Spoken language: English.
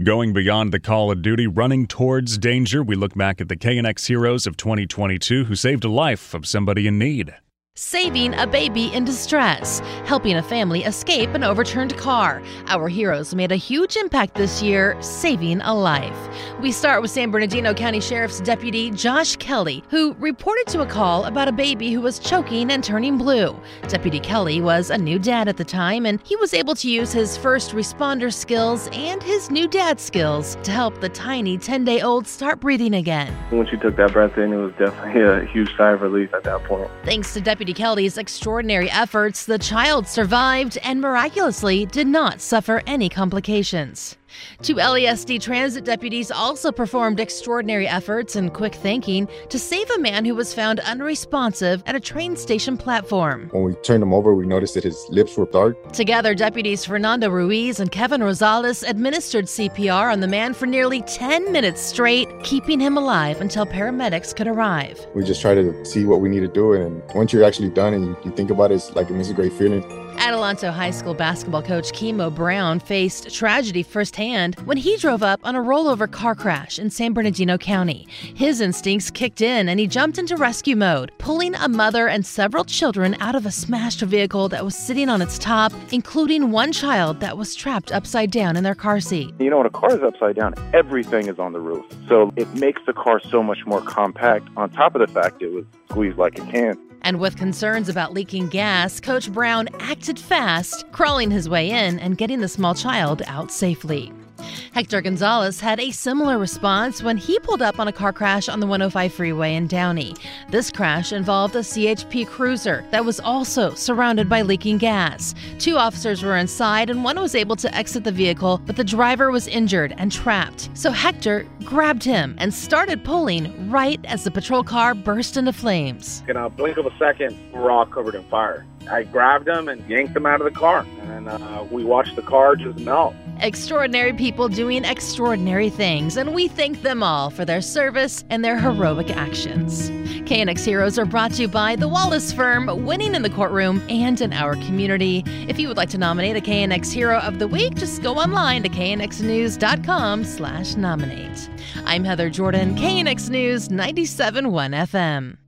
Going beyond the call of duty, running towards danger, we look back at the KNX heroes of 2022 who saved a life of somebody in need. Saving a baby in distress, helping a family escape an overturned car. Our heroes made a huge impact this year, saving a life. We start with San Bernardino County Sheriff's Deputy Josh Kelly, who reported to a call about a baby who was choking and turning blue. Deputy Kelly was a new dad at the time, and he was able to use his first responder skills and his new dad skills to help the tiny 10 day old start breathing again. When she took that breath in, it was definitely a huge sigh of relief at that point. Thanks to Deputy Kelly's extraordinary efforts, the child survived and miraculously did not suffer any complications. Two LASD transit deputies also performed extraordinary efforts and quick thinking to save a man who was found unresponsive at a train station platform. When we turned him over, we noticed that his lips were dark. Together, deputies Fernando Ruiz and Kevin Rosales administered CPR on the man for nearly 10 minutes straight, keeping him alive until paramedics could arrive. We just tried to see what we need to do, and once you're actually done and you, you think about it, it's like it's a great feeling. Adelanto High School basketball coach Kimo Brown faced tragedy firsthand when he drove up on a rollover car crash in San Bernardino County. His instincts kicked in and he jumped into rescue mode, pulling a mother and several children out of a smashed vehicle that was sitting on its top, including one child that was trapped upside down in their car seat. You know, when a car is upside down, everything is on the roof. So it makes the car so much more compact, on top of the fact it was squeezed like a can. And with concerns about leaking gas, Coach Brown acted fast, crawling his way in and getting the small child out safely. Hector Gonzalez had a similar response when he pulled up on a car crash on the 105 freeway in Downey. This crash involved a CHP cruiser that was also surrounded by leaking gas. Two officers were inside and one was able to exit the vehicle, but the driver was injured and trapped. So Hector grabbed him and started pulling right as the patrol car burst into flames. In a blink of a second, we're all covered in fire. I grabbed him and yanked him out of the car, and uh, we watched the car just melt. Extraordinary people doing extraordinary things, and we thank them all for their service and their heroic actions. KNX Heroes are brought to you by the Wallace Firm, winning in the courtroom and in our community. If you would like to nominate a KNX Hero of the Week, just go online to knxnews.com slash nominate. I'm Heather Jordan, KNX News 97.1 FM.